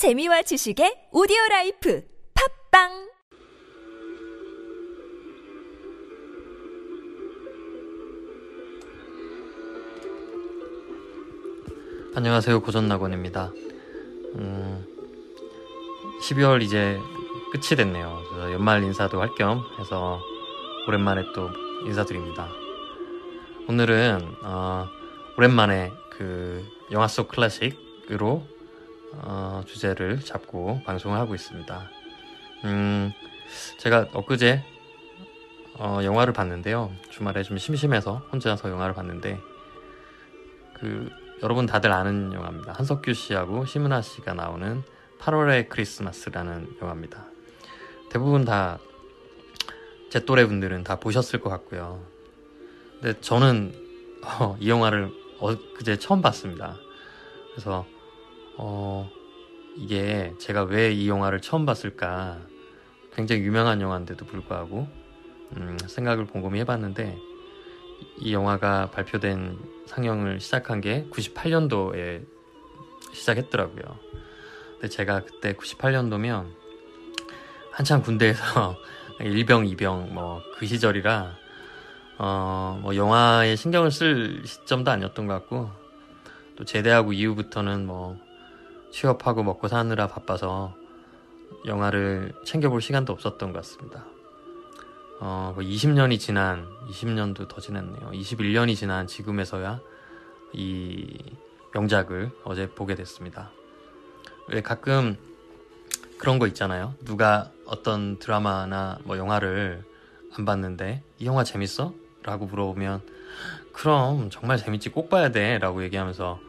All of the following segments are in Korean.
재미와 지식의 오디오 라이프 팟빵 안녕하세요 고전낙원입니다. 음, 12월 이제 끝이 됐네요. 그래서 연말 인사도 할 겸 해서 오랜만에 또 인사드립니다. 오늘은 어, 오랜만에 그 영화 속 클래식으로 어, 주제를 잡고 방송을 하고 있습니다. 음, 제가 엊그제 어, 영화를 봤는데요. 주말에 좀 심심해서 혼자서 영화를 봤는데 그 여러분 다들 아는 영화입니다. 한석규 씨하고 심은하 씨가 나오는 8월의 크리스마스라는 영화입니다. 대부분 다 제 또래 분들은 다 보셨을 것 같고요. 근데 저는 어, 이 영화를 엊그제 처음 봤습니다. 그래서 어, 이게 제가 왜 이 영화를 처음 봤을까 굉장히 유명한 영화인데도 불구하고 음, 생각을 곰곰이 해봤는데 이 영화가 발표된 상영을 시작한 게 98년도에 시작했더라고요. 근데 제가 그때 98년도면 한참 군대에서 일병, 이병 뭐 그 시절이라 어, 뭐 영화에 신경을 쓸 시점도 아니었던 것 같고 또 제대하고 이후부터는 뭐 취업하고 먹고 사느라 바빠서 영화를 챙겨볼 시간도 없었던 것 같습니다. 어, 20년이 지난, 20년도 더 지났네요. 21년이 지난 지금에서야 이 명작을 어제 보게 됐습니다. 왜 가끔 그런 거 있잖아요. 누가 어떤 드라마나 뭐 영화를 안 봤는데 이 영화 재밌어? 라고 물어보면 그럼 정말 재밌지 꼭 봐야 돼 라고 얘기하면서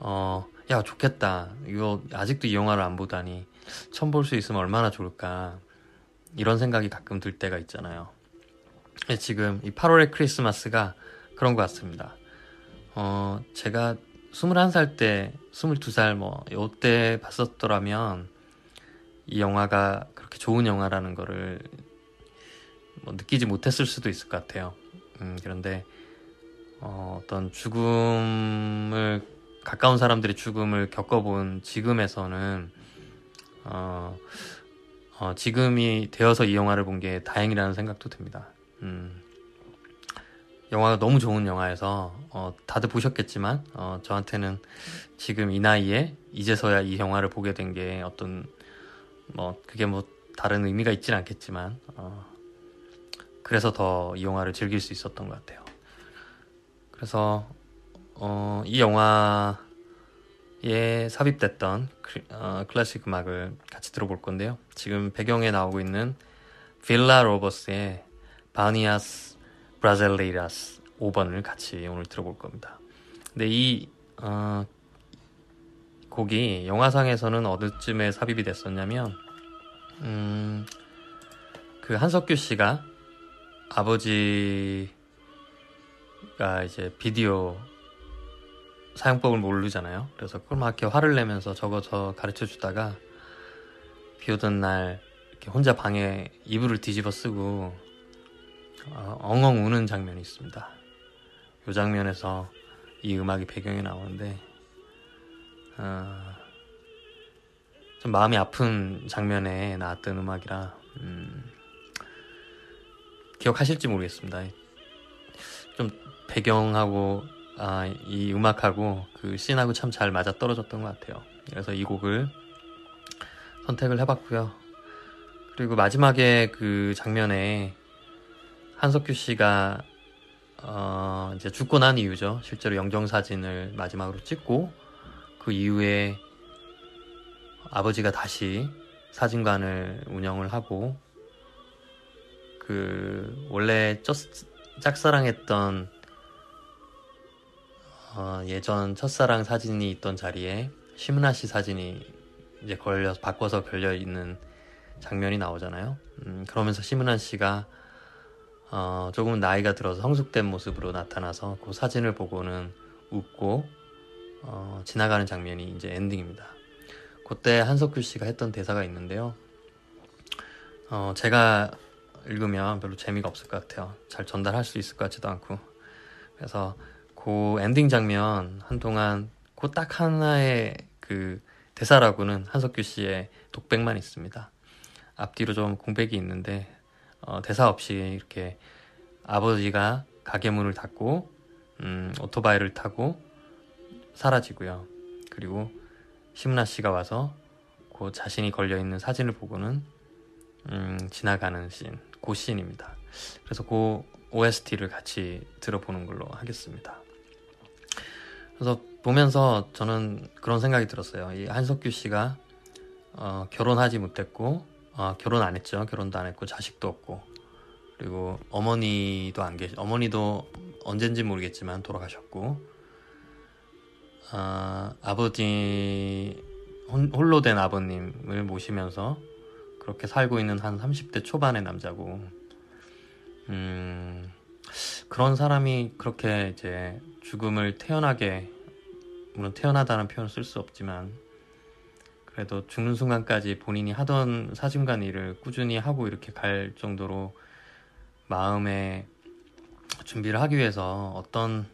어, 야 좋겠다. 이거 아직도 이 영화를 안 보다니 처음 볼 수 있으면 얼마나 좋을까. 이런 생각이 가끔 들 때가 있잖아요. 지금 이 8월의 크리스마스가 그런 것 같습니다. 어, 제가 21살 때 22살 뭐 요때 봤었더라면 이 영화가 그렇게 좋은 영화라는 거를 뭐 느끼지 못했을 수도 있을 것 같아요. 음, 그런데 어, 어떤 죽음을 가까운 사람들의 죽음을 겪어본 지금에서는 어, 어, 지금이 되어서 이 영화를 본 게 다행이라는 생각도 듭니다. 음, 영화가 너무 좋은 영화여서 어, 다들 보셨겠지만 어, 저한테는 지금 이 나이에 이제서야 이 영화를 보게 된 게 어떤 뭐 그게 뭐 다른 의미가 있진 않겠지만 어, 그래서 더 이 영화를 즐길 수 있었던 것 같아요. 그래서 어, 이 영화에 삽입됐던 클, 어, 클래식 음악을 같이 들어볼 건데요. 지금 배경에 나오고 있는 빌라 로버스의 바니아스 브라젤리라스 5번을 같이 오늘 들어볼 겁니다. 근데 이 어, 곡이 영화상에서는 어느쯤에 삽입이 됐었냐면 음, 그 한석규 씨가 아버지가 이제 비디오 사용법을 모르잖아요. 그래서 막 이렇게 화를 내면서 저거 저 가르쳐 주다가 비 오던 날 이렇게 혼자 방에 이불을 뒤집어 쓰고 어, 엉엉 우는 장면이 있습니다. 이 장면에서 이 음악이 배경에 나오는데 어, 좀 마음이 아픈 장면에 나왔던 음악이라 음, 기억하실지 모르겠습니다. 좀 배경하고 아, 이 음악하고 그 씬하고 참 잘 맞아 떨어졌던 것 같아요. 그래서 이 곡을 선택을 해봤고요. 그리고 마지막에 그 장면에 한석규 씨가 어, 이제 죽고 난 이유죠. 실제로 영정 사진을 마지막으로 찍고 그 이후에 아버지가 다시 사진관을 운영을 하고 그 원래 짝사랑했던 어, 예전 첫사랑 사진이 있던 자리에 심은하 씨 사진이 이제 걸려 바꿔서 걸려 있는 장면이 나오잖아요. 음, 그러면서 심은하 씨가 어, 조금 나이가 들어서 성숙된 모습으로 나타나서 그 사진을 보고는 웃고 어, 지나가는 장면이 이제 엔딩입니다. 그때 한석규 씨가 했던 대사가 있는데요. 어, 제가 읽으면 별로 재미가 없을 것 같아요. 잘 전달할 수 있을 것 같지도 않고. 그래서 그 엔딩 장면 한동안 그 딱 하나의 그 대사라고는 한석규 씨의 독백만 있습니다. 앞뒤로 좀 공백이 있는데 어, 대사 없이 이렇게 아버지가 가게 문을 닫고 음, 오토바이를 타고 사라지고요. 그리고 심나 씨가 와서 그 자신이 걸려 있는 사진을 보고는 음, 지나가는 씬, 그 씬입니다. 그래서 그 OST를 같이 들어보는 걸로 하겠습니다. 그래서 보면서 저는 그런 생각이 들었어요. 이 한석규 씨가 어, 결혼하지 못했고 어, 결혼 안 했죠. 결혼도 안 했고 자식도 없고 그리고 어머니도 안 계시. 어머니도 언젠지 모르겠지만 돌아가셨고 어, 아버지 홀로 된 아버님을 모시면서 그렇게 살고 있는 한 30대 초반의 남자고 음, 그런 사람이 그렇게 이제 죽음을 태어나게 물론 태어나다는 표현을 쓸 수 없지만 그래도 죽는 순간까지 본인이 하던 사진관 일을 꾸준히 하고 이렇게 갈 정도로 마음에 준비를 하기 위해서 어떤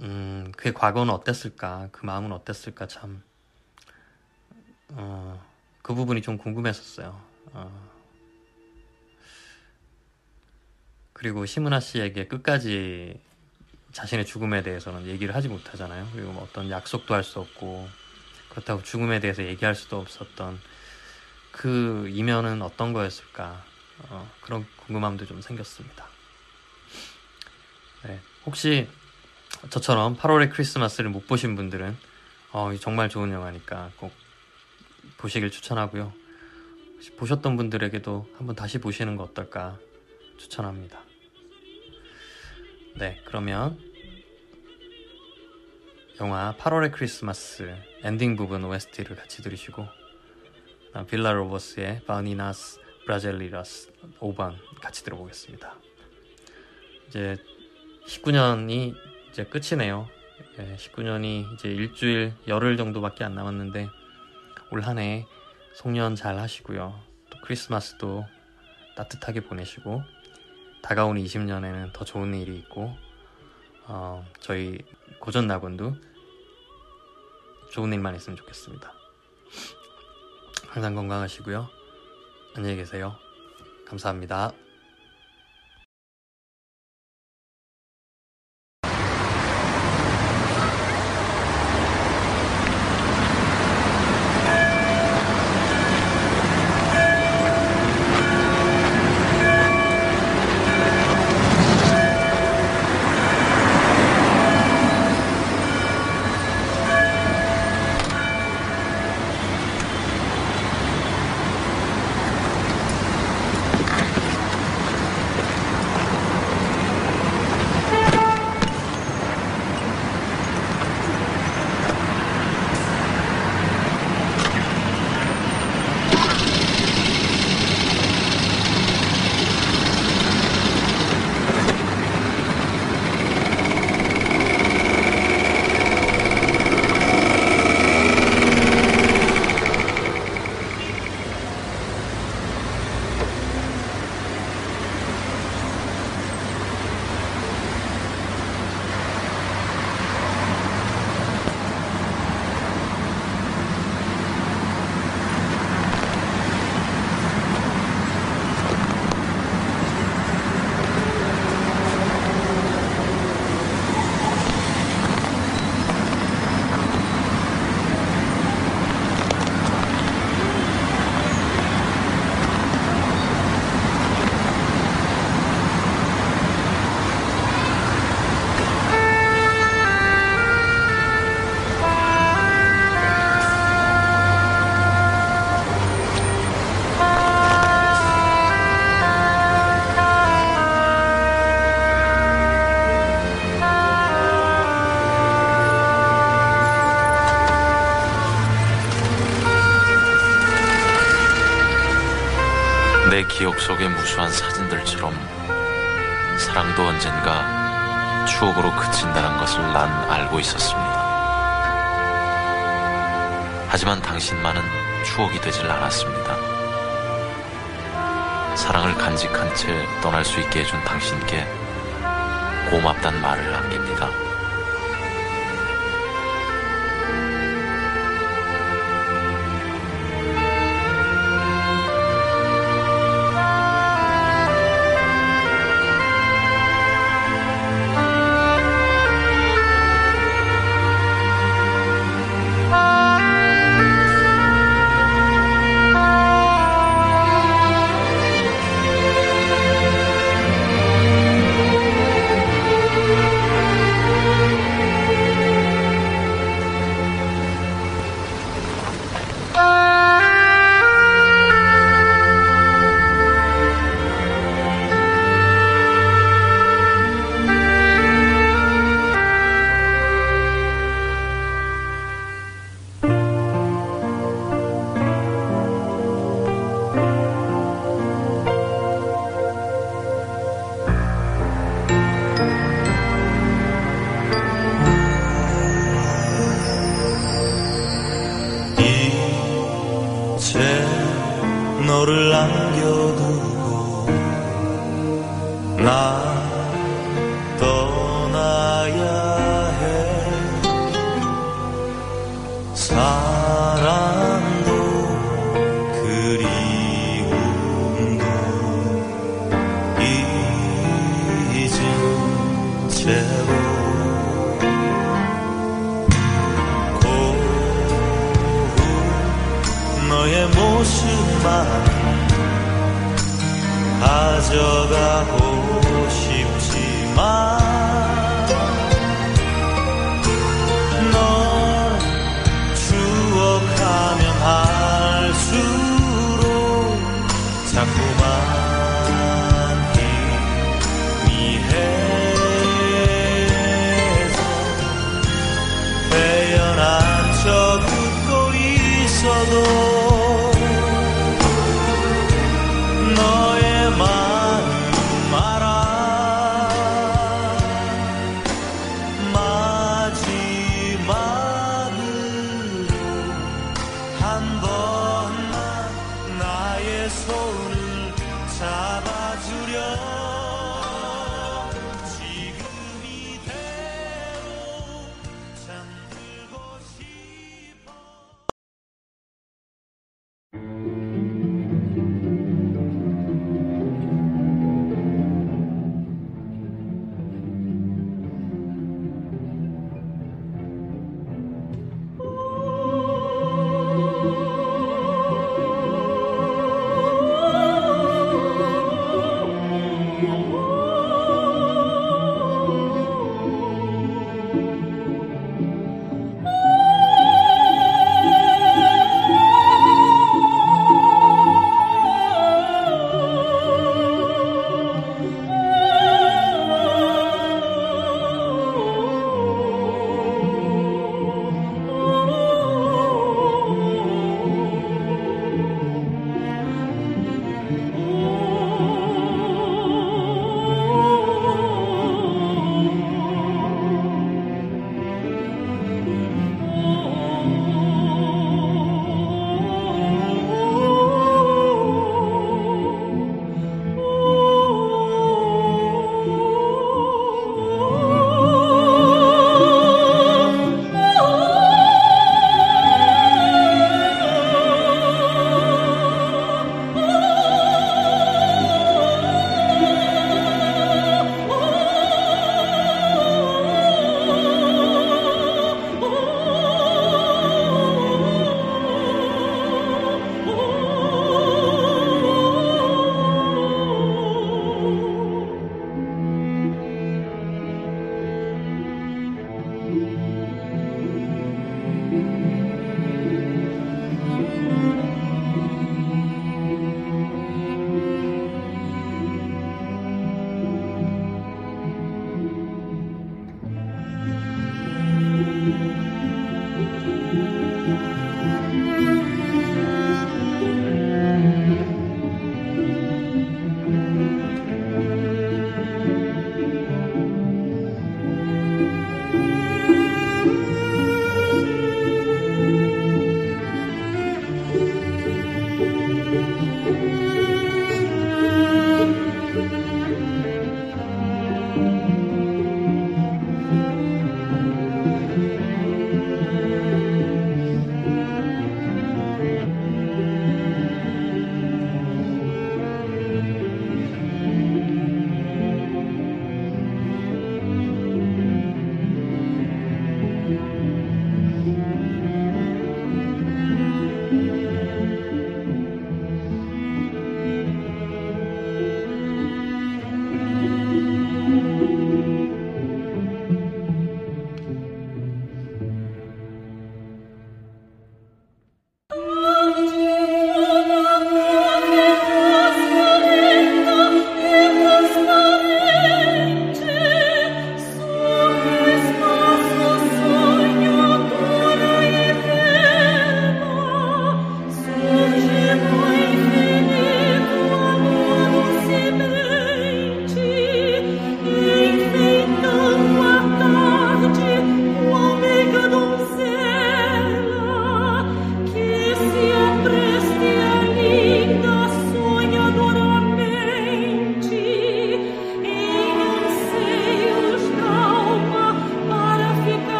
음, 그의 과거는 어땠을까 그 마음은 어땠을까 참 어, 그 부분이 좀 궁금했었어요. 어, 그리고 심은하 씨에게 끝까지 자신의 죽음에 대해서는 얘기를 하지 못하잖아요. 그리고 뭐 어떤 약속도 할 수 없고 그렇다고 죽음에 대해서 얘기할 수도 없었던 그 이면은 어떤 거였을까 어, 그런 궁금함도 좀 생겼습니다. 네, 혹시 저처럼 8월의 크리스마스를 못 보신 분들은 어, 정말 좋은 영화니까 꼭 보시길 추천하고요. 보셨던 분들에게도 한번 다시 보시는 거 어떨까 추천합니다. 네, 그러면 영화 8월의 크리스마스 엔딩 부분 OST를 같이 들으시고 빌라 로보스의 Bachianas Brasileiras 5번 같이 들어보겠습니다. 이제 19년이 이제 끝이네요. 예, 19년이 이제 일주일 열흘 정도밖에 안 남았는데 올 한해 송년 잘 하시고요. 또 크리스마스도 따뜻하게 보내시고 다가오는 20년에는 더 좋은 일이 있고 어, 저희 고전 낙원도 좋은 일만 있으면 좋겠습니다. 항상 건강하시고요. 안녕히 계세요. 감사합니다. 기억 속의 무수한 사진들처럼 사랑도 언젠가 추억으로 그친다는 것을 난 알고 있었습니다. 하지만 당신만은 추억이 되질 않았습니다. 사랑을 간직한 채 떠날 수 있게 해준 당신께 고맙단 말을 남깁니다. 너를 남겨두고 나 가져가고 싶지만 널 추억하면 할수록 자꾸만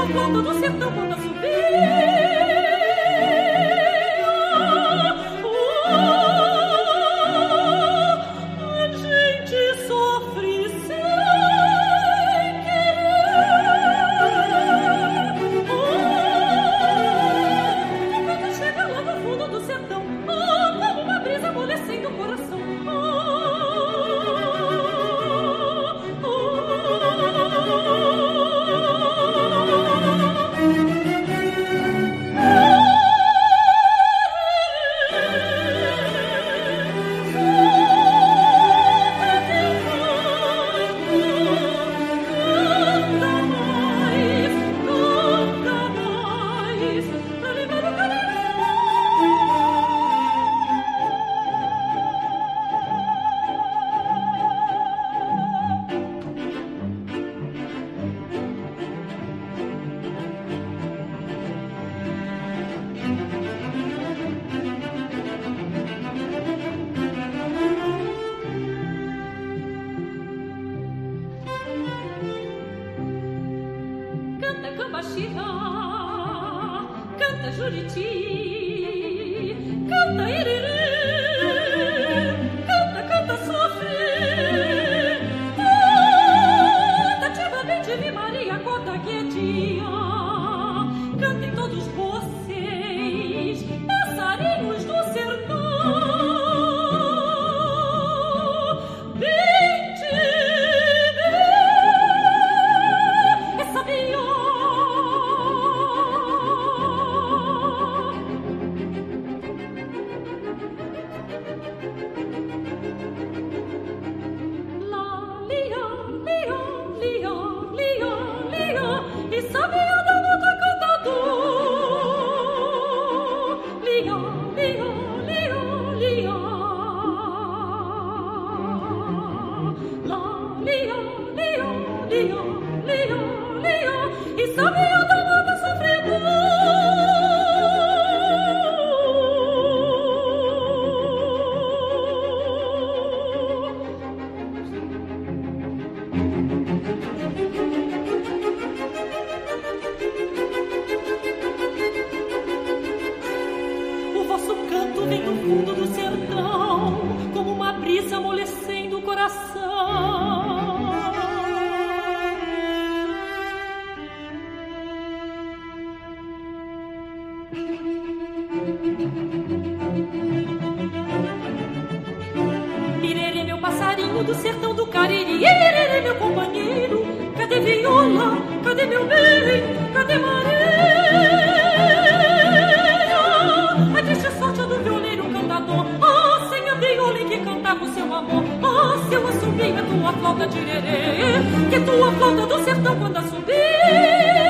a ponto do sertão quando subir. Dio, Dio, Dio. passarinho do sertão do Cariri, ererê, meu companheiro, cadê viola, cadê meu bem, cadê marinho? A triste sorte do violeiro cantador, oh, senha viola que cantava o seu amor, oh, seu assumir a tua flauta de ererê, que tua flauta do sertão quando assumir.